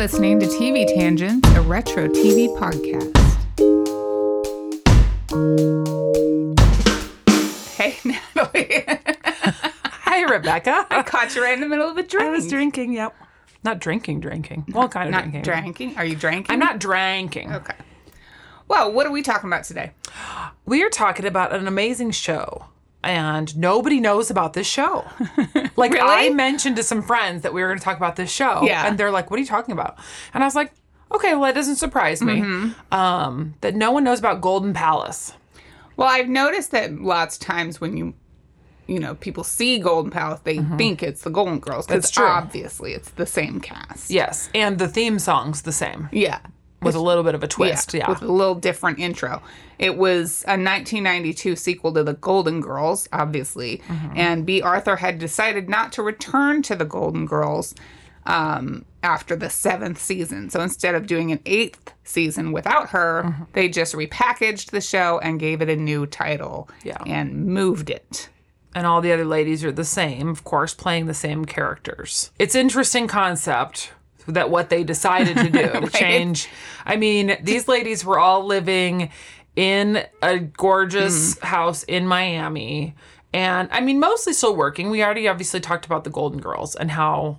listening to TV Tangents, a retro TV podcast. Hey, Natalie. Hi, Rebecca. I caught you right in the middle of a drink. I was drinking. Yep. Not drinking, drinking. Well, kind of Not drinking. drinking. Are you drinking? I'm not drinking. Okay. Well, what are we talking about today? We are talking about an amazing show, and nobody knows about this show. Like Really? I mentioned to some friends that we were going to talk about this show, Yeah. and they're like, "What are you talking about?" And I was like, "Okay, well, that doesn't surprise me Mm-hmm. um, that no one knows about Golden Palace." Well, I've noticed that lots of times when you, you know, people see Golden Palace, they think it's the Golden Girls because That's true. obviously it's the same cast. Yes, and the theme song's the same Yeah. With a little bit of a twist. Yeah, With a little different intro. It was a 1992 sequel to The Golden Girls, obviously. Mm-hmm. And Bea Arthur had decided not to return to The Golden Girls um, after the seventh season. So instead of doing an eighth season without her, Mm-hmm. they just repackaged the show and gave it a new title Yeah. and moved it. and all the other ladies are the same, of course, playing the same characters. It's interesting concept that what they decided to do to change. I mean, these ladies were all living in a gorgeous mm-hmm. house in Miami. And I mean, mostly still working. We already obviously talked about the Golden Girls and how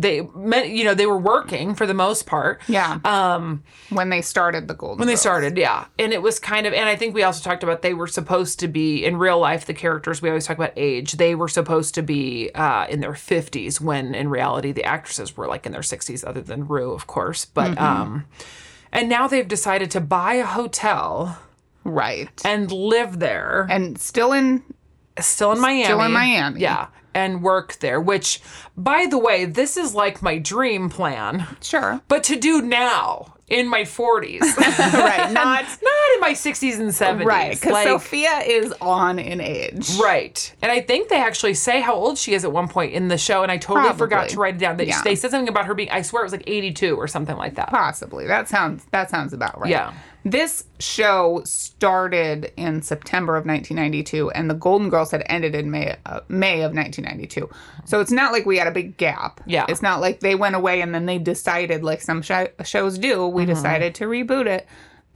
they meant, you know, they were working for the most part. Yeah. Um, when they started The Golden When they Girls. started, yeah. And it was kind of, and I think we also talked about they were supposed to be, in real life, the characters, we always talk about age, they were supposed to be uh, in their 50s when in reality the actresses were like in their 60s, other than Rue, of course. But, Mm-hmm. um, and now they've decided to buy a hotel Right. and live there, and still in still in Miami. Still in Miami. Yeah. And work there, which, by the way, this is like my dream plan, sure but to do now in my 40s. right not not in my 60s and 70s. right because Like, sophia is on in age Right. And I think they actually say how old she is at one point in the show, and I totally forgot to write it down. They, Yeah. they said something about her being, I swear it was like 82 or something like that. possibly that sounds that sounds about right Yeah. This show started in september of 1992 and the golden girls had ended in may uh, may of 1992 so it's not like we had a big gap Yeah. it's not like they went away and then they decided like some sh- shows do we Mm-hmm. decided to reboot it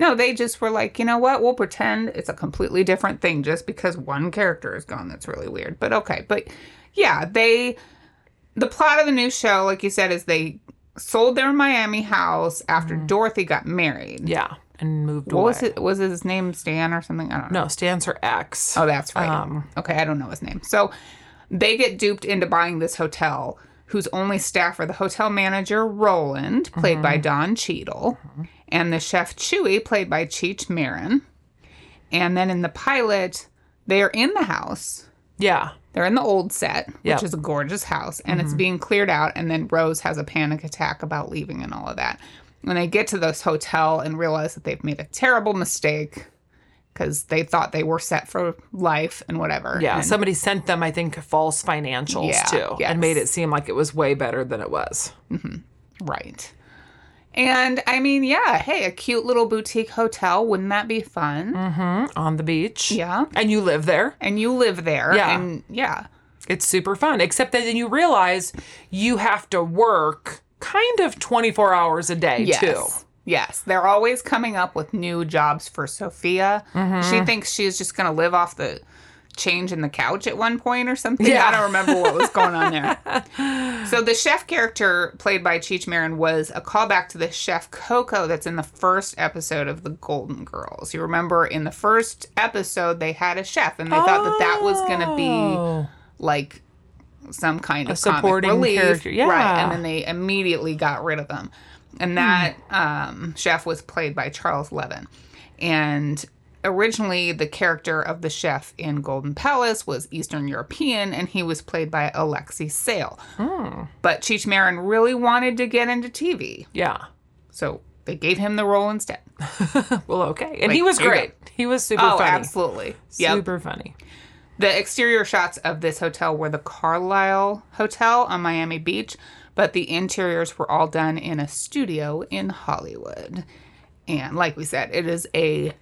no, they just were like, you know what? We'll pretend it's a completely different thing just because one character is gone. That's really weird. But okay. But yeah, they the plot of the new show, like you said, is they sold their Miami house after Dorothy got married. Yeah. And moved What away. was it? Was his name Stan or something? I don't know. No, stands her ex. Oh, that's right. Um, okay, I don't know his name. So they get duped into buying this hotel, whose only staff are the hotel manager Roland, played by mm-hmm. Don Cheadle, mm-hmm. and the chef Chuy, played by Cheech Marin. And then in the pilot, they are in the house. Yeah. They're in the old set, which Yep. is a gorgeous house, and it's mm-hmm. being cleared out. And then Rose has a panic attack about leaving and all of that. When they get to this hotel and realize that they've made a terrible mistake because they thought they were set for life and whatever. Yeah. And- Somebody sent them, I think, false financials Yeah, too, yes. and made it seem like it was way better than it was. Mm-hmm. right. And I mean, yeah, hey, a cute little boutique hotel. Wouldn't that be fun? Mm-hmm, on the beach. Yeah. And you live there. And you live there. Yeah. And yeah. It's super fun, except that then you realize you have to work kind of 24 hours a day Yes. too. Yes, they're always coming up with new jobs for Sophia. Mm-hmm. She thinks she's just going to live off the change in the couch at one point or something. Yeah. I don't remember what was going on there. so the chef character played by Cheech Marin was a callback to the chef Coco that's in the first episode of The Golden Girls. You remember in the first episode they had a chef and they thought that that was going to be Oh. like some kind of supporting relief, character, yeah. right? And then they immediately got rid of them, and that um, chef was played by Charles Levin, and originally the character of the chef in Golden Palace was Eastern European, and he was played by Alexei Sayle. Hmm. But Cheech Marin really wanted to get into TV, Yeah. so they gave him the role instead. Well, okay. And he was great. He was super Oh, funny. absolutely. Yep. Super funny. The exterior shots of this hotel were the Carlyle Hotel on Miami Beach, but the interiors were all done in a studio in Hollywood. And like we said, it is a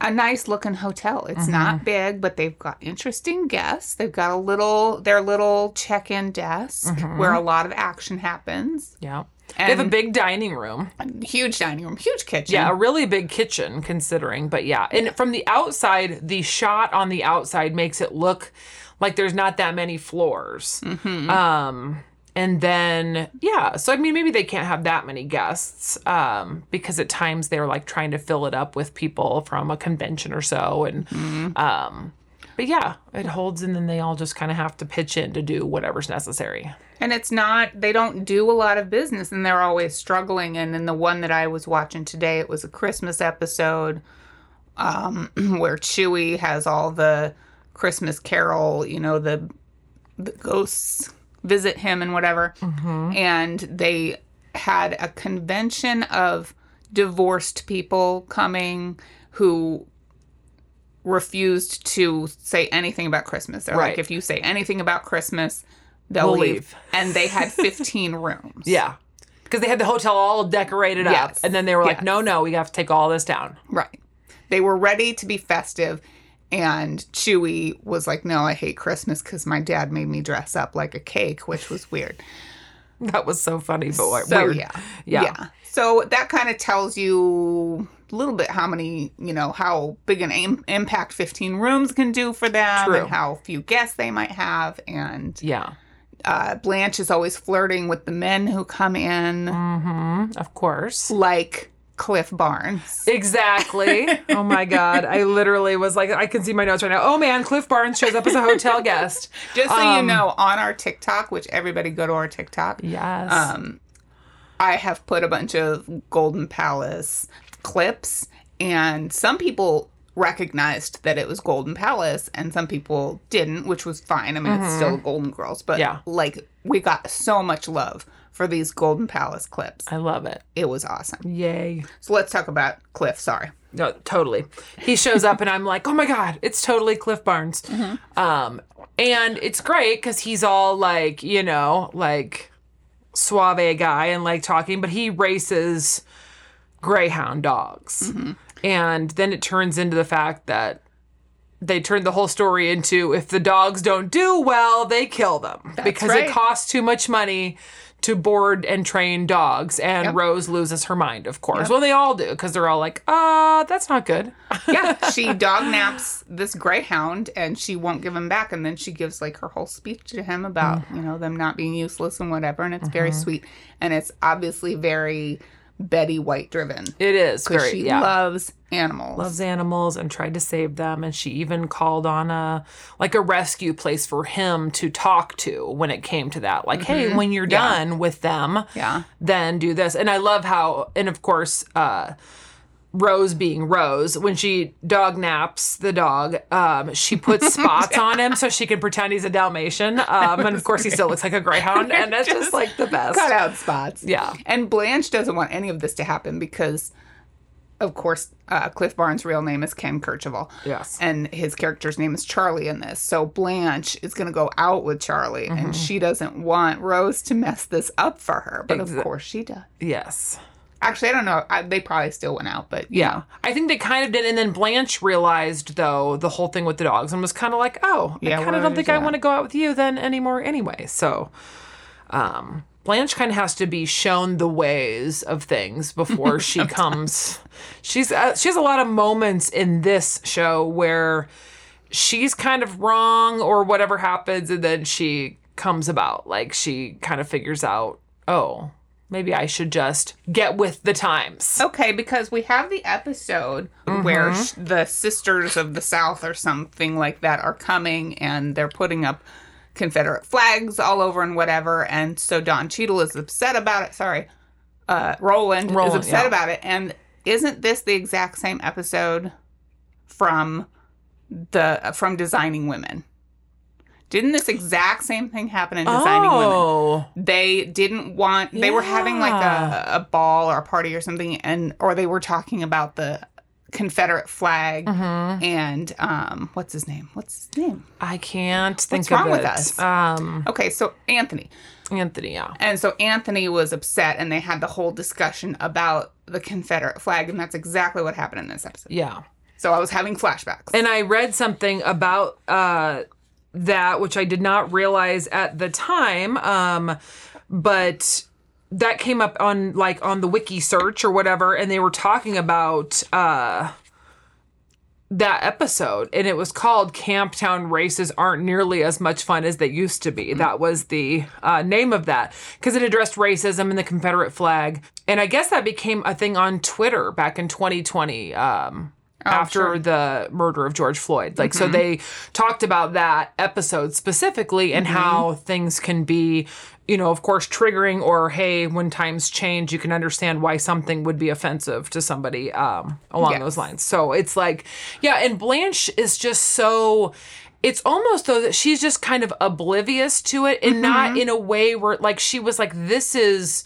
a nice looking hotel. It's mm-hmm. not big, but they've got interesting guests. They've got a little their little check-in desk mm-hmm. where a lot of action happens. Yeah. They have a big dining room. huge dining room, huge kitchen. Yeah, a really big kitchen considering, but yeah. And from the outside, the shot on the outside makes it look like there's not that many floors. Um and then yeah, so I mean maybe they can't have that many guests um because at times they're like trying to fill it up with people from a convention or so and um but yeah, it holds and then they all just kind of have to pitch in to do whatever's necessary. And it's not, they don't do a lot of business and they're always struggling. And in the one that I was watching today, it was a Christmas episode um, where Chuy has all the Christmas carol, you know, the, the ghosts visit him and whatever. And they had a convention of divorced people coming who refused to say anything about Christmas. They're Right. like, if you say anything about Christmas, they'll We'll leave. leave. And they had 15 rooms. Yeah. Because they had the hotel all decorated up. And then they were like, Yes. no, no, we have to take all this down. Right. They were ready to be festive. And Chuy was like, no, I hate Christmas because my dad made me dress up like a cake, which was weird. That was so funny, but So, weird. yeah. Yeah. So that kind of tells you a little bit how many, you know, how big an aim, impact 15 rooms can do for them True. and how few guests they might have. And Yeah. uh, Blanche is always flirting with the men who come in, Mm. Of course. like Cliff Barnes. Exactly. oh my God. I literally was like, I can see my notes right now. Oh man, Cliff Barnes shows up as a hotel guest. Just so you Um, know, on our TikTok, which everybody go to our TikTok, Yes. um, I have put a bunch of Golden Palace clips, and some people recognized that it was Golden Palace, and some people didn't, which was fine. I mean, it's still Golden Girls, but Mm-hmm. Yeah. like we got so much love for these Golden Palace clips. I love it. It was awesome. Yay. So let's talk about Cliff. Sorry. No, totally. He shows up and I'm like, oh my God, it's totally Cliff Barnes. Um, and it's great because he's all like, you know, like suave guy and like talking, but he races greyhound dogs. And then it turns into the fact that they turned the whole story into if the dogs don't do well, they kill them because right. it costs too much money to board and train dogs. And Yep. Rose loses her mind, of course. Well, they all do because they're all like, uh, that's not good. yeah, she dog naps this greyhound and she won't give him back. And then she gives like her whole speech to him about, you know, them not being useless and whatever. And it's very sweet. And it's obviously very Betty White driven It is because she yeah. loves animals. loves animals and tried to save them and she even called on a like a rescue place for him to talk to when it came to that like hey when you're done with them Mm-hmm. Yeah. then do this and i love how and of course uh Rose being Rose, when she dog naps the dog, um, she puts spots on him so she can pretend he's a Dalmatian. Um, and of course, he still looks like a greyhound, and that's just like the best. Cut out spots. Yeah. And Blanche doesn't want any of this to happen because, of course, uh, Cliff Barnes' real name is Ken Kercheval. Yes. And his character's name is Charlie in this. So Blanche is going to go out with Charlie, Mm-hmm. and she doesn't want Rose to mess this up for her. But of course she does. Yes. Actually, I don't know. I, they probably still went out, but Yeah. know. I think they kind of did. And then Blanche realized, though, the whole thing with the dogs and was kind of like, oh, Yeah, I kind of don't think I want to go out with you then anymore anyway. So, um, Blanche kind of has to be shown the ways of things before she comes. She's uh, she has a lot of moments in this show where she's kind of wrong or whatever happens, and then she comes about. Like she kind of figures out, oh, maybe I should just get with the times. Okay, because we have the episode where sh- the Sisters of the South or something like that are coming and they're putting up Confederate flags all over and whatever. And so Don Cheadle is upset about it. Sorry. Uh, Roland, is upset yeah. about it. And isn't this the exact same episode from the from Designing Women? Didn't this exact same thing happen in Designing Women? oh. they didn't want they were having like a, a ball or a party or something and or they were talking about the confederate flag Mm-hmm. and um what's his name what's his name I can't think What's of wrong with us? Um, okay so anthony Anthony, yeah. and so anthony was upset and they had the whole discussion about the confederate flag and that's exactly what happened in this episode Yeah. so i was having flashbacks And I read something about uh, that, which I did not realize at the time. Um, but that came up on like on the wiki search or whatever, and they were talking about uh, that episode, and it was called "Camptown Races Aren't Nearly as Much Fun as They Used to Be." That was the uh, name of that because it addressed racism and the Confederate flag, and I guess that became a thing on Twitter back in 2020. Um, Oh, after sure. the murder of George Floyd. Like, so mm-hmm. they talked about that episode specifically and mm-hmm. how things can be, you know, of course, triggering or, hey, when times change, you can understand why something would be offensive to somebody um, along Yes. those lines. So it's like, yeah, and Blanche is just so. It's almost though that she's just kind of oblivious to it and not mm-hmm. in a way where, like, she was like, this is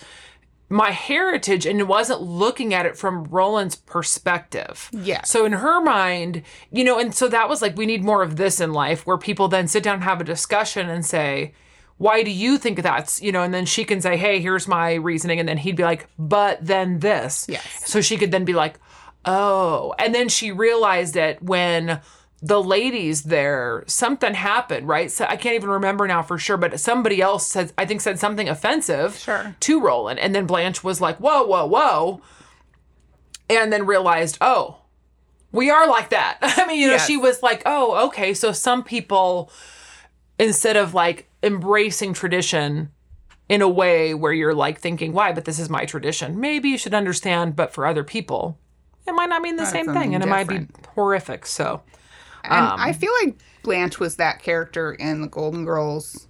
my heritage and wasn't looking at it from Roland's perspective. Yeah. So in her mind, you know, and so that was like we need more of this in life where people then sit down and have a discussion and say, why do you think that's, you know, and then she can say, hey, here's my reasoning. And then he'd be like, but then this. Yes. So she could then be like, oh. And then she realized it when the ladies there, something happened, right? So I can't even remember now for sure, but somebody else said, I think said something offensive Sure. to Roland. And then Blanche was like, whoa, whoa, whoa. And then realized, oh, we are like that. I mean, you know, she was like, oh, okay. So some people, instead of like embracing tradition in a way where you're like thinking, why, but this is my tradition, maybe you should understand, but for other people, it might not mean the same thing and it might be horrific. So, And Um, I feel like Blanche was that character in the Golden Girls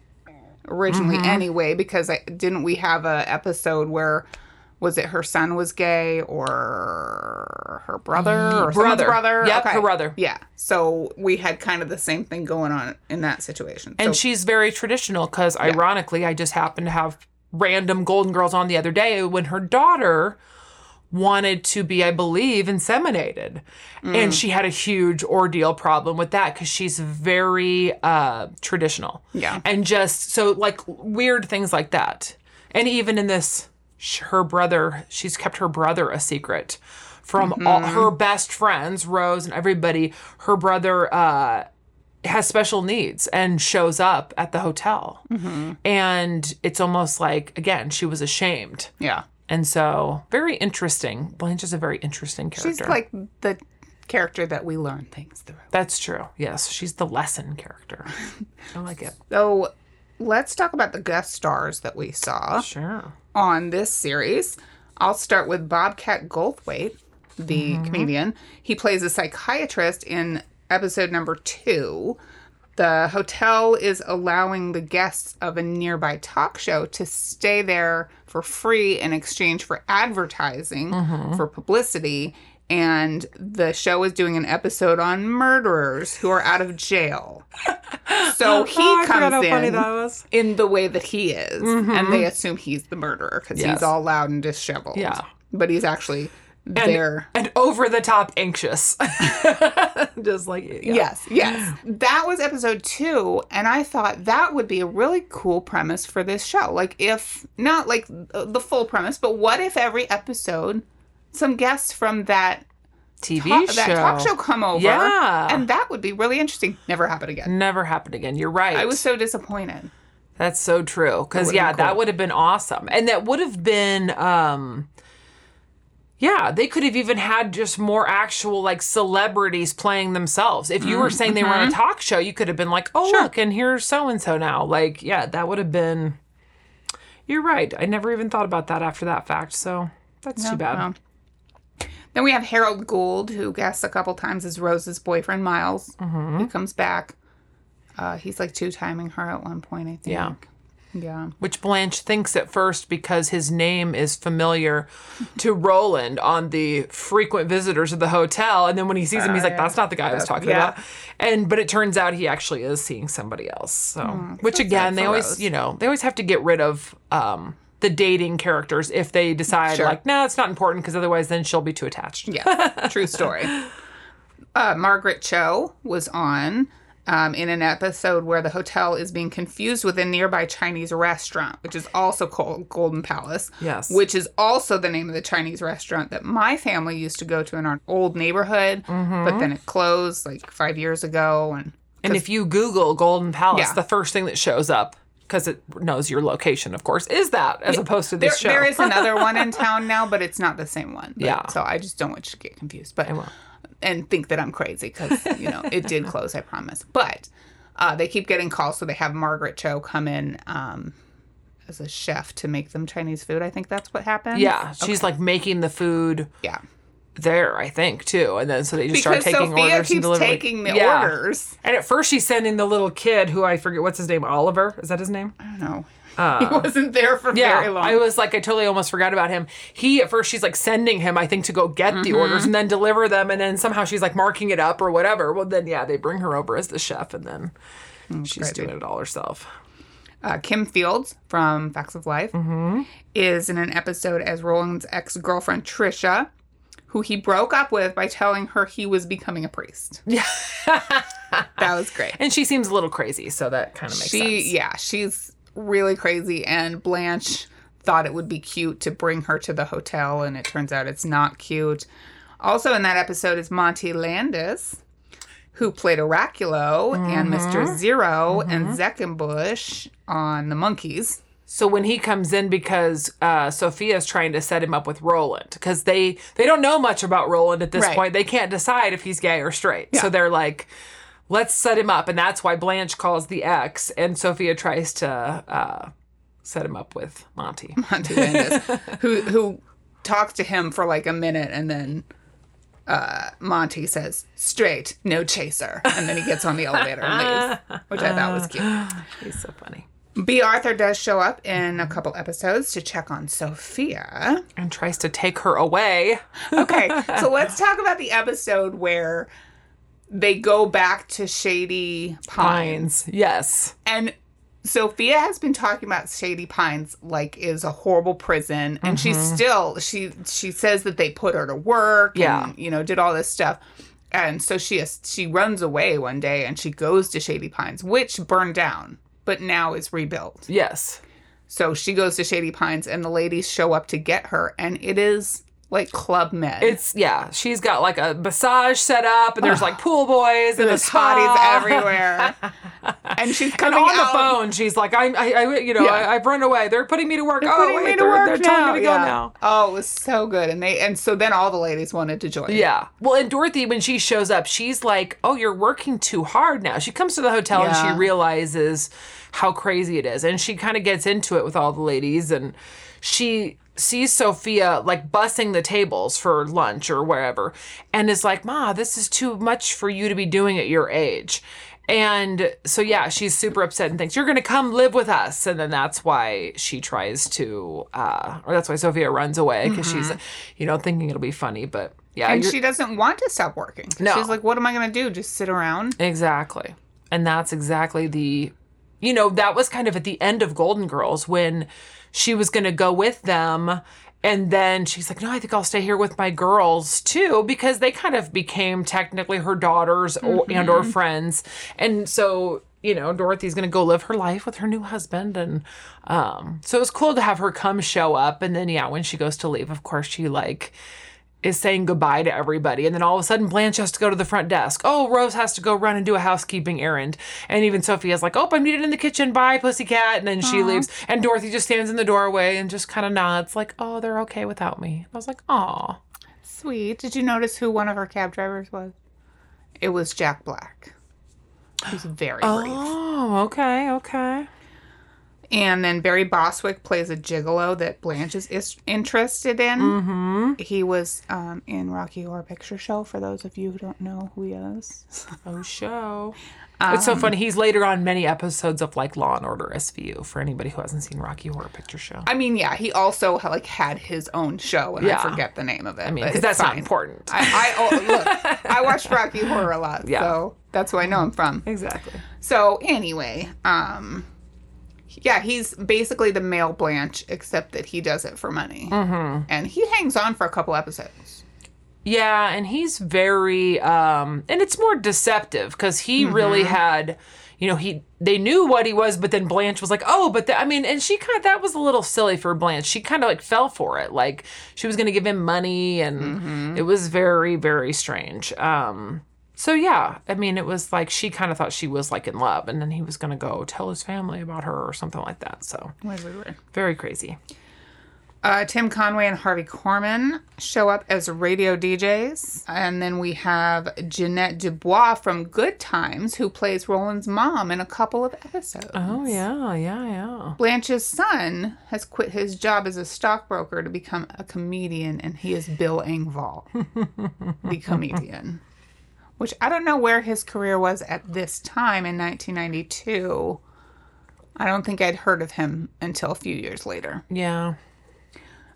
originally Mm-hmm. anyway, because I, didn't we have a episode where was it her son was gay or her brother or brother. brother? Yep, her brother. Yeah. So we had kind of the same thing going on in that situation. and so, she's very traditional because ironically, I just happened to have random Golden Girls on the other day when her daughter wanted to be, I believe, inseminated. Mm. And she had a huge ordeal problem with that because she's very uh, traditional. Yeah. And just so like weird things like that. And even in this, her brother, she's kept her brother a secret from all Mm-hmm. her best friends, Rose and everybody. Her brother, uh, has special needs and shows up at the hotel. Mm-hmm. And it's almost like, again, she was ashamed. yeah. And so, very interesting. Blanche is a very interesting character. She's like the character that we learn things through. That's true. Yes, she's the lesson character. I like it. So let's talk about the guest stars that we saw. Sure. on this series. I'll start with Bobcat Goldthwait, the mm-hmm. comedian. He plays a psychiatrist in episode number two. The hotel is allowing the guests of a nearby talk show to stay there for free in exchange for advertising mm-hmm. for publicity. And the show is doing an episode on murderers who are out of jail. So oh, he Oh, comes how in in the way that he is, and they mm-hmm. assume he's the murderer because Yes. he's all loud and disheveled. Yeah. but he's actually And, there. and over the top anxious. Just like, yeah. Yes, yes. That was episode two, and I thought that would be a really cool premise for this show. Like, if not like the full premise, but what if every episode, some guests from that TV show. that talk show come over? Yeah. and that would be really interesting. Never happen again. Never happen again. You're right. I was so disappointed. That's so true. Because yeah, cool. that would have been awesome, and that would have been. um yeah, they could have even had just more actual like celebrities playing themselves. If you were saying they were on a talk show, you could have been like, "Oh, look, and here's so and so now." Like, yeah, that would have been. You're right. I never even thought about that after that fact. So that's too bad. well. Then we have Harold Gould, who guests a couple times as Rose's boyfriend, Miles. Mm-hmm. He comes back. Uh, he's like two timing her at one point, I think. Yeah. Yeah. Which Blanche thinks at first because his name is familiar to Roland on the frequent visitors of the hotel. And then when he sees him, he's like, that's not the guy I was talking yeah. about. And but it turns out he actually is seeing somebody else. So which again, they always Rose. you know, they always have to get rid of um the dating characters if they decide Sure. like, no, it's not important because otherwise then she'll be too attached. Yeah. True story. Uh, Margaret Cho was on um, in an episode where the hotel is being confused with a nearby Chinese restaurant, which is also called Golden Palace. Yes. Which is also the name of the Chinese restaurant that my family used to go to in our old neighborhood, Mm-hmm. but then it closed like five years ago. And And if you Google Golden Palace, Yeah. the first thing that shows up because it knows your location, of course, is that as opposed to There, this show. there is another one in town now, but it's not the same one. But- Yeah. So I just don't want you to get confused. But won't. And think that I'm crazy because you know it did close. I promise. But uh, they keep getting calls, so they have Margaret Cho come in um, as a chef to make them Chinese food. I think that's what happened. yeah, she's like making the food Yeah. There, I think, too. And then so they just Because start taking Sophia orders and keeps delivering. taking the Yeah. orders. And at first she's sending the little kid who I forget what's his name, Oliver. Is that his name? I don't know. he wasn't there for Uh, Yeah, very long. I was like, I totally almost forgot about him. He at first she's like sending him, I think, to go get the orders and then deliver them, and then somehow she's like marking it up or whatever. Well, then yeah, they bring her over as the chef, and then she's doing it all herself. uh, Kim Fields from Facts of Life Mm-hmm. is is in an episode as Roland's ex girlfriend Trisha, who he broke up with by telling her he was becoming a priest. Yeah, That was great. and she seems a little crazy, so that kind of makes she, sense. yeah, she's really crazy, and Blanche thought it would be cute to bring her to the hotel, and it turns out it's not cute. Also, in that episode is Monte Landis, who played Oraculo and Mm-hmm. Mr. 0 and Zeckenbush on The Monkees. So when he comes in, because uh, Sophia's trying to set him up with Roland, because they they don't know much about Roland at this Right. point. They can't decide if he's gay or straight. So they're like, let's set him up, and that's why Blanche calls the ex, and Sophia tries to uh, set him up with Monte. Monte Landis, who who talks to him for like a minute, and then uh, Monte says, "Straight, no chaser," and then he gets on the elevator and leaves, which I thought was cute. He's so funny. Bea Arthur does show up in a couple episodes to check on Sophia. And tries to take her away. Okay, so let's talk about the episode where they go back to Shady Pines. Pines. Yes. And Sophia has been talking about Shady Pines like is a horrible prison, and she's Mm-hmm. still she she says that they put her to work, Yeah. and you know did all this stuff, and so she she runs away one day and she goes to Shady Pines, which burned down, but now is rebuilt. Yes. So she goes to Shady Pines, and the ladies show up to get her, and it is like Club Med. It's yeah. She's got like a massage set up, and there's like pool boys and there's hotties everywhere, and she's And coming on the phone, she's like, "I'm, I, I you know, Yeah. I, I've run away. They're putting me to work. oh, wait, me to they're, work they're now. telling me to yeah. now." Oh, it was so good, and they and so then all the ladies wanted to join. Yeah. Well, and Dorothy, when she shows up, she's like, "Oh, you're working too hard now." She comes to the hotel and she realizes how crazy it is, and she kind of gets into it with all the ladies, and she sees Sophia like bussing the tables for lunch or wherever, and is like, "Ma, this is too much for you to be doing at your age." And so, yeah, she's super upset and thinks, You're going to come live with us. And then that's why she tries to, uh, or that's why Sophia runs away because she's, you know, thinking it'll be funny. But yeah, and she doesn't want to stop working. No. she's like, "What am I going to do? Just sit around?" Exactly. And that's exactly the, you know, that was kind of at the end of Golden Girls when she was going to go with them. And then she's like, no, I think I'll stay here with my girls too, because they kind of became technically her daughters or, and or friends. And so, you know, Dorothy's going to go live her life with her new husband. And um, so it was cool to have her come show up. And then, yeah, when she goes to leave, of course, she like, is saying goodbye to everybody. And then all of a sudden, Blanche has to go to the front desk. Oh, Rose has to go run and do a housekeeping errand. And even Sophie is like, oh, I'm needed in the kitchen. Bye, pussycat. And then she leaves. And Dorothy just stands in the doorway and just kind of nods, like, oh, they're okay without me. I was like, oh. Sweet. Did you notice who one of her cab drivers was? It was Jack Black. He's very brief. Oh, okay, okay. And then Barry Bostwick plays a gigolo that Blanche is, is interested in. Mm-hmm. He was um, in Rocky Horror Picture Show. For those of you who don't know who he is, Oh, show. it's so funny. He's later on many episodes of like Law and Order SVU for anybody who hasn't seen Rocky Horror Picture Show. I mean, yeah, he also like had his own show, and Yeah. I forget the name of it. I mean, because that's not important. I, I oh, look, I watched Rocky Horror a lot, Yeah. so that's where I know him from. exactly. So anyway, um, yeah, he's basically the male Blanche, except that he does it for money, mm-hmm. and he hangs on for a couple episodes. Yeah, and he's very um and it's more deceptive cuz he really had you know, he they knew what he was, but then Blanche was like, "Oh, but the, I mean," and she kind of that was a little silly for Blanche. She kind of like fell for it. Like she was going to give him money and it was very very strange. Um So yeah, I mean, it was like she kind of thought she was like in love, and then he was going to go tell his family about her or something like that. So very crazy. Uh, Tim Conway and Harvey Korman show up as radio DJs. And then we have Ja'net DuBois from Good Times, who plays Roland's mom in a couple of episodes. Oh yeah, yeah, yeah. Blanche's son has quit his job as a stockbroker to become a comedian, and he is Bill Engvall, the comedian. Which I don't know where his career was at this time in 1992. I don't think I'd heard of him until a few years later. Yeah.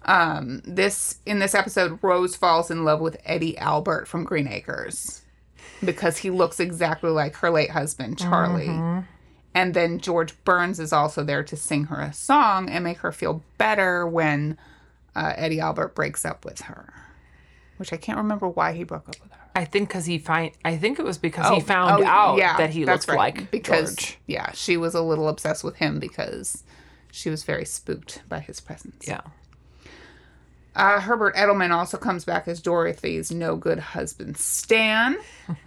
Um, this in this episode, Rose falls in love with Eddie Albert from Green Acres because he looks exactly like her late husband Charlie. And then George Burns is also there to sing her a song and make her feel better when uh, Eddie Albert breaks up with her. Which I can't remember why he broke up with her. I think because he find. I think it was because he found out that he Oh, looked right. like because George. yeah, she was a little obsessed with him because she was very spooked by his presence. Yeah. Uh, Herbert Edelman also comes back as Dorothy's no good husband, Stan,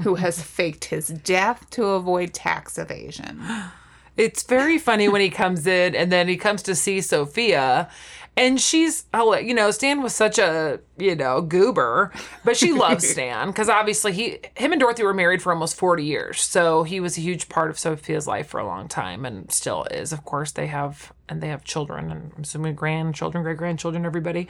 who has faked his death to avoid tax evasion. It's very funny when he comes in and then he comes to see Sophia. And she's, oh, you know, Stan was such a, you know, goober, but she loves Stan because obviously he, him and Dorothy were married for almost 40 years. So he was a huge part of Sophia's life for a long time and still is. Of course, they have, and they have children and I'm assuming grandchildren, great grandchildren, everybody.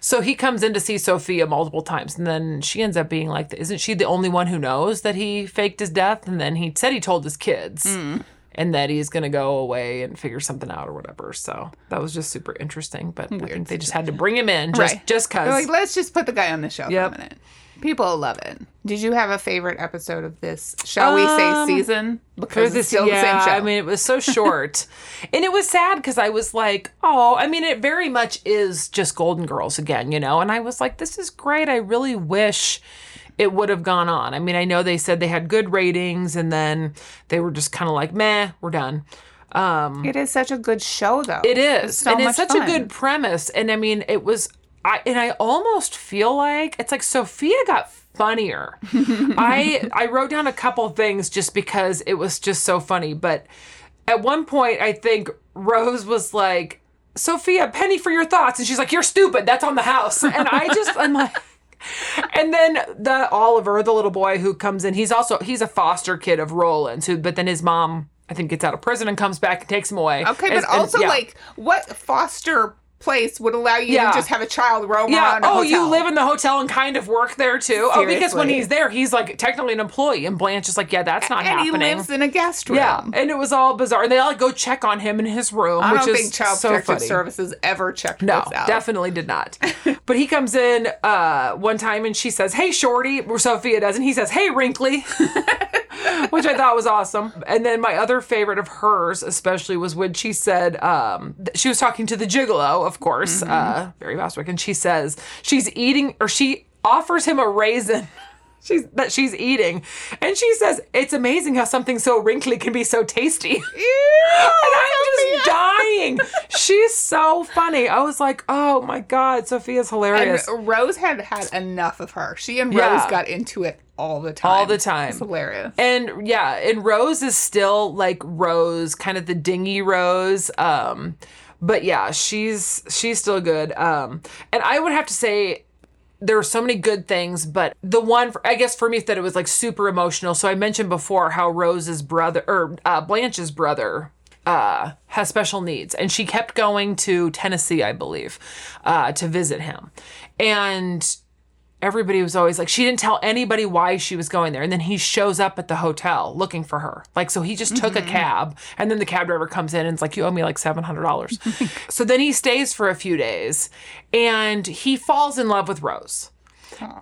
So he comes in to see Sophia multiple times. And then she ends up being like, isn't she the only one who knows that he faked his death? And then he said he told his kids mm. And that he's going to go away and figure something out or whatever. So that was just super interesting. But I think they just had to bring him in just Right. just They're because. like, let's just put the guy on the show Yep. for a minute. People love it. Did you have a favorite episode of this, shall we say, um, season? Because it's still yeah, the same show. I mean, it was so short, and it was sad because I was like, "Oh, I mean, it very much is just Golden Girls again, you know." And I was like, "This is great. I really wish it would have gone on." I mean, I know they said they had good ratings, and then they were just kind of like, "Meh, we're done." Um, it is such a good show, though. It is, so and it's such fun. a good premise. And I mean, it was, I and I almost feel like it's like Sophia got funnier. I I wrote down a couple things just because it was just so funny. But at one point, I think Rose was like, "Sophia, penny for your thoughts," and she's like, "You're stupid. That's on the house." And I just, I'm like. And then the Oliver, the little boy who comes in, he's also he's a foster kid of Roland's, who but then his mom I think gets out of prison and comes back and takes him away. Okay, And- but and- also, yeah. like, what foster place would allow you Yeah. to just have a child roam Yeah. around Oh, you live in the hotel and kind of work there too. Oh, because when he's there, he's like technically an employee, and Blanche is like, yeah, that's not and happening. And he lives in a guest room. yeah, and it was all bizarre. And they all like, go check on him in his room, I which don't is think Child so Protective funny. Services ever checked No, definitely did not. but he comes in uh, one time and she says, "Hey, Shorty," or Sophia does, and he says, "Hey, Wrinkly," which I thought was awesome. And then my other favorite of hers, especially, was when she said um, she was talking to the Gigolo, of course, uh, Barry Bostwick, and she says she's eating, or she offers him a raisin. She's, that she's eating, and she says it's amazing how something so wrinkly can be so tasty. Ew, And I'm just dying. She's so funny. I was like, oh my God, Sophia's hilarious. And Rose had had enough of her. She and Yeah. Rose got into it all the time. All the time. It's hilarious. And yeah, and Rose is still like Rose, kind of the dingy Rose. Um, but yeah, she's she's still good. Um, and I would have to say there were so many good things, but the one for, I guess for me that it was like super emotional. So I mentioned before how Rose's brother or uh, Blanche's brother uh, has special needs, and she kept going to Tennessee, I believe, uh, to visit him, and everybody was always like she didn't tell anybody why she was going there. And then he shows up at the hotel looking for her. Like so he just took a cab and then the cab driver comes in and it's like you owe me like $700 so then he stays for a few days and he falls in love with rose.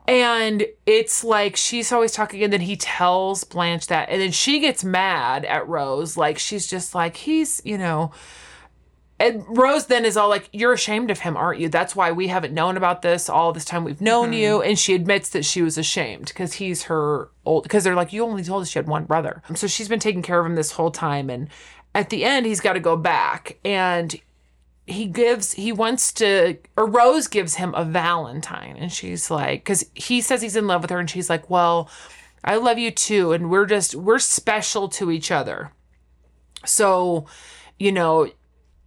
And it's like she's always talking and then he tells blanche that and then she gets mad at rose like she's just like he's you know and Rose then is all like, You're ashamed of him, aren't you? That's why we haven't known about this all this time we've known mm-hmm. you. And she admits that she was ashamed because he's her old, because they're like, You only told us she had one brother. So she's been taking care of him this whole time. And at the end, he's got to go back. And he gives, he wants to, or Rose gives him a Valentine. And she's like, Because he says he's in love with her. And she's like, Well, I love you too. And we're just, we're special to each other. So, you know,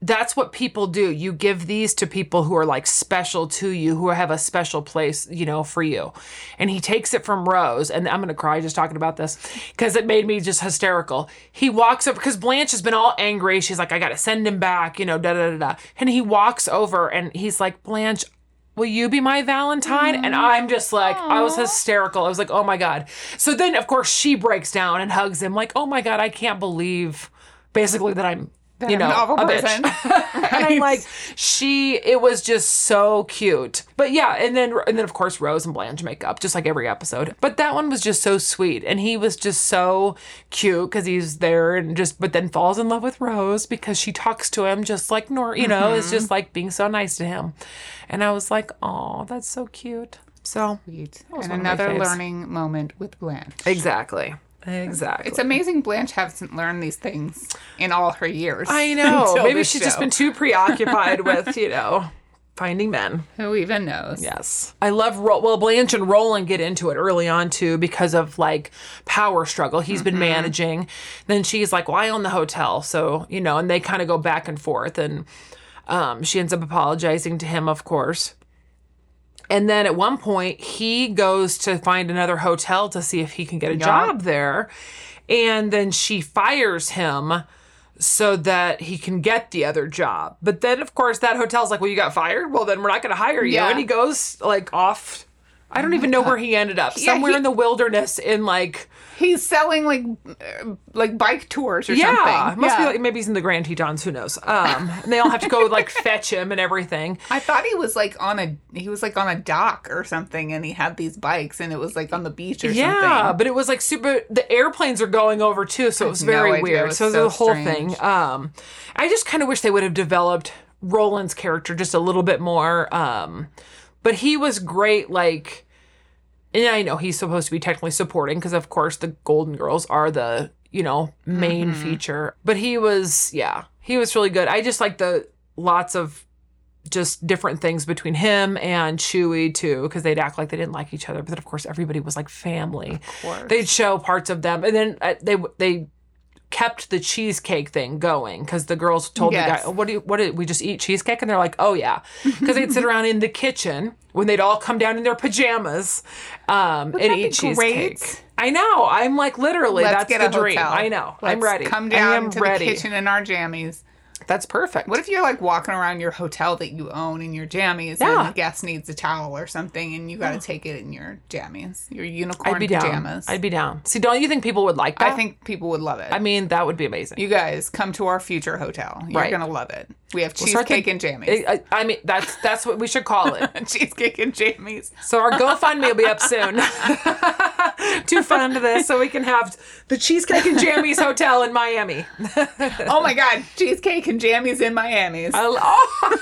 that's what people do. You give these to people who are like special to you, who have a special place, you know, for you. And he takes it from Rose, and I'm gonna cry just talking about this because it made me just hysterical. He walks over because Blanche has been all angry. She's like, I gotta send him back, you know, da da da da. And he walks over and he's like, Blanche, will you be my Valentine? And mm. I'm just like, I was hysterical. I was like, oh my God. So then, of course, she breaks down and hugs him, like, oh my God, I can't believe basically that I'm. You know, an awful a bitch. person. and I'm like, she. It was just so cute. But yeah, and then and then of course Rose and Blanche make up just like every episode. But that one was just so sweet, and he was just so cute because he's there and just. But then falls in love with Rose because she talks to him just like Nor. You know, it's just mm-hmm. like being so nice to him. And I was like, oh, that's so cute. So Sweet. And one of my another learning moment with Blanche. exactly, exactly. It's amazing Blanche hasn't learned these things in all her years. I know. Maybe she's just been too preoccupied with you know finding men. Who even knows? Yes. I love Ro- well Blanche and Roland get into it early on too because of like power struggle. He's been managing. Then she's like, "Well, I own the hotel." So, you know, and they kind of go back and forth and um she ends up apologizing to him, of course. And then at one point, he goes to find another hotel to see if he can get a job there. And then she fires him so that he can get the other job. But then, of course, that hotel's like, well, you got fired? Well, then we're not going to hire you. Yeah. And he goes like off. I don't even know where he ended up. Yeah, Somewhere he- in the wilderness in like, He's selling like uh, like bike tours or yeah, something. must yeah. be like, maybe he's in the Grand Tetons. Who knows? Um, and they all have to go like fetch him and everything. I thought he was like on a he was like on a dock or something and he had these bikes and it was like on the beach or Yeah, something. Yeah, but it was like super. The airplanes are going over too, so it was no very. It weird. was so, so the whole strange. thing. Um, I just kind of wish they would have developed Roland's character just a little bit more. Um, but he was great. Like, and I know he's supposed to be technically supporting because, of course, the Golden Girls are the you know main Mm-hmm. feature. But he was, yeah, he was really good. I just like the lots of just different things between him and Chuy too, because they'd act like they didn't like each other, but then of course everybody was like family. Of course. They'd show parts of them, and then uh, they they kept the cheesecake thing going because the girls told Yes. the guy, "Oh, "What do you, what did we just eat cheesecake?" And they're like, "Oh yeah," because they'd sit around in the kitchen when they'd all come down in their pajamas um, and eat cheesecake. great? I know. I'm like literally. Let's that's the dream. hotel. I know. I'm ready. Come down to ready. the kitchen in our jammies. That's perfect. What if you're like walking around your hotel that you own in your jammies Yeah. and the guest needs a towel or something and you got to take it in your jammies, your unicorn I'd be down. pajamas? I'd be down. See, don't you think people would like that? I think people would love it. I mean, that would be amazing. you guys come to our future hotel. You're Right. gonna love it. We have cheesecake and jammies. I, I mean, that's that's what we should call it. cheesecake and jammies. So our GoFundMe will be up soon to fund this, so we can have the Cheesecake and Jammies Hotel in Miami. Oh my god, cheesecake and jammies in Miami's. Oh.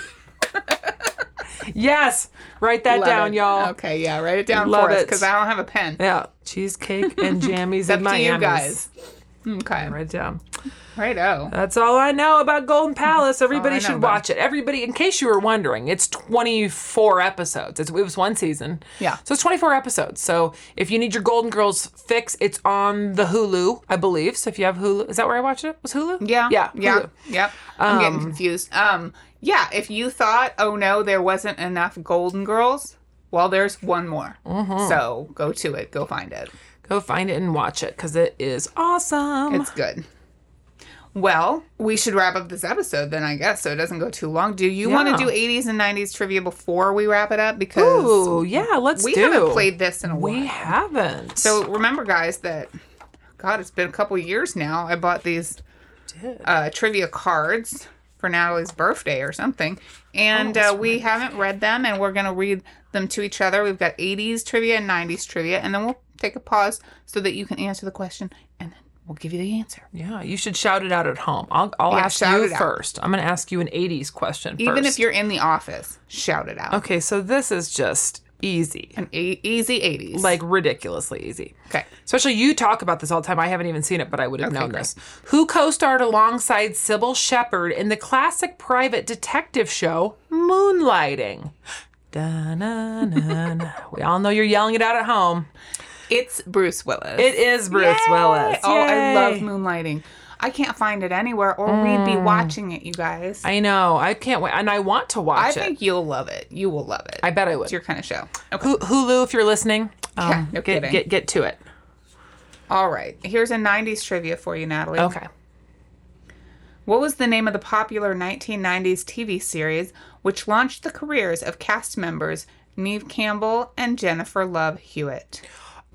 yes, write that Love down, it. y'all. Okay, yeah, write it down Love for us because I don't have a pen. Yeah, cheesecake and jammies in to Miami. you guys. Okay, Write it down. Right. Oh, That's all I know about Golden Palace. Everybody should about watch it. Everybody, in case you were wondering, it's 24 episodes. It's, it was one season. Yeah. So it's 24 episodes. So if you need your Golden Girls fix, it's on the Hulu, I believe. So if you have Hulu, is that where I watched it? Was Hulu? yeah, Yeah. yeah, Hulu. yep. I'm getting confused. Um, yeah. If you thought, oh no, there wasn't enough Golden Girls, well, there's one more. Mm-hmm. So go to it. Go find it. Go find it and watch it because it is awesome. It's good. Well, we should wrap up this episode then, I guess, so it doesn't go too long. Do you want to do 80s and 90s trivia before we wrap it up? Because Ooh, yeah, let's we do. haven't played this in a while. We haven't. So remember, guys, that God, it's been a couple years now. I bought these uh, trivia cards for Natalie's birthday or something, and uh, we haven't read them, and we're gonna read them to each other. We've got 80s trivia and 90s trivia, and then we'll take a pause so that you can answer the question, and then we'll give you the answer. yeah, you should shout it out at home. I'll, I'll Yeah, ask you first. I'm going to ask you an 80s question Even first. if you're in the office, shout it out. Okay, so this is just easy. An easy 80s. Like ridiculously easy. okay. Especially you talk about this all the time. I haven't even seen it, but I would have known great. this. Who co starred alongside Cybill Shepherd in the classic private detective show Moonlighting? Da-na-na-na. we all know you're yelling it out at home. It's Bruce Willis. It is Bruce Yay! Willis. Oh, I love moonlighting. I can't find it anywhere, or we'd be watching it, you guys. I, I know. I can't wait, and I want to watch it. I think you'll love it. You will love it. I bet I would. It's your kind of show. Okay. Hulu, if you're listening, um, Yeah, no get kidding. get get to it. All right. Here's a 90s trivia for you, Natalie. Okay. What was the name of the popular 1990s TV series which launched the careers of cast members Neve Campbell and Jennifer Love Hewitt?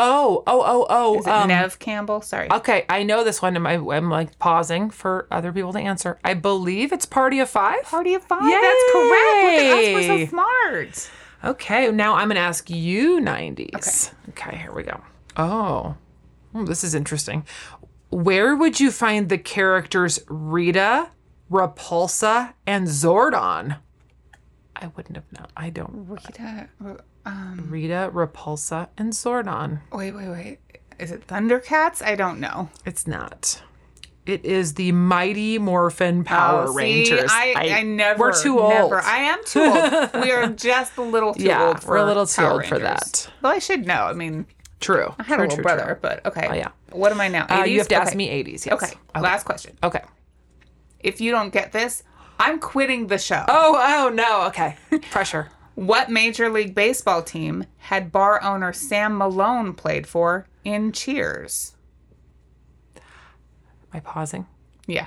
Oh, oh, oh, oh. Is it um, Neve Campbell? Sorry. Okay, I know this one. I'm, I'm like pausing for other people to answer. I believe it's Party of Five. Party of Five. That's correct. Look at us. We're so smart. Okay, now I'm going to ask you 90s. Okay. okay, here we go. Oh, Hmm, this is interesting. Where would you find the characters Rita, Repulsa, and Zordon? I wouldn't have known. I don't. Rita. Um, Rita, Repulsa, and Zordon. wait, wait, wait. Is it Thundercats? I don't know. It's not. It is the Mighty Morphin Power Oh, see, Rangers. I, I, never. We're too old. Never. I am too old. we are just a little too Yeah, old for we're a little too Power old for that. Well, I should know. I mean, True. I had true, a little true, brother, true. but okay. Oh, yeah. What am I now? 80s? Uh, you have to ask me 80s. Yes. Okay. Last question. Okay. If you don't get this, I'm quitting the show. Oh, oh no. Okay. Pressure. What Major League Baseball team had bar owner Sam Malone played for in Cheers? Am I pausing? Yeah,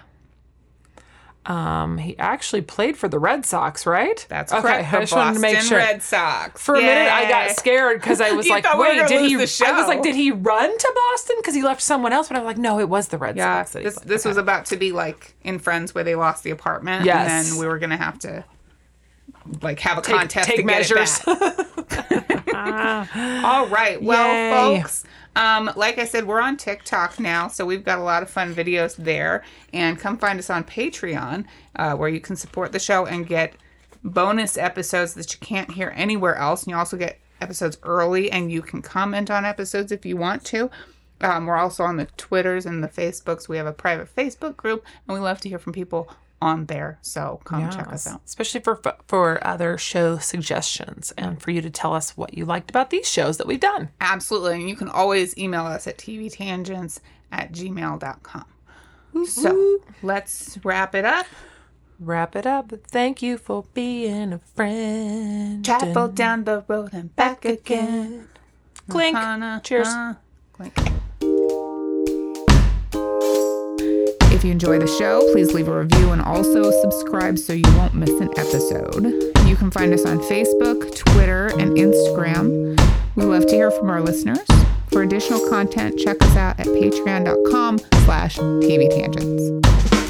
Um, he actually played for the Red Sox, right? that's okay. correct. I just wanted to make sure. Red Sox. For a minute, I got scared because I was like, we "Wait, did he?" I was like, "Did he run to Boston?" Because he left someone else. But I was like, "No, it was the Red Yeah, Sox." this this was about to be like in Friends where they lost the apartment, Yes. and then we were gonna have to like have a contest take to get measures. it back. All right, well, Yay. folks. Um, like I said, we're on TikTok now, so we've got a lot of fun videos there. And come find us on Patreon, uh, where you can support the show and get bonus episodes that you can't hear anywhere else. And you also get episodes early, and you can comment on episodes if you want to. Um, we're also on the Twitters and the Facebooks. We have a private Facebook group, and we love to hear from people on there. So come check us out. especially for for other show suggestions and for you to tell us what you liked about these shows that we've done. Absolutely. And you can always email us at tvtangents at gmail.com. So let's wrap it up. Wrap it up. Thank you for being a friend. Travel down the road and back again. Clink. Na, Cheers. na, clink. If you enjoy the show, please leave a review and also subscribe so you won't miss an episode. You can find us on Facebook, Twitter, and Instagram. We love to hear from our listeners. For additional content, check us out at patreon.com slash tvtangents.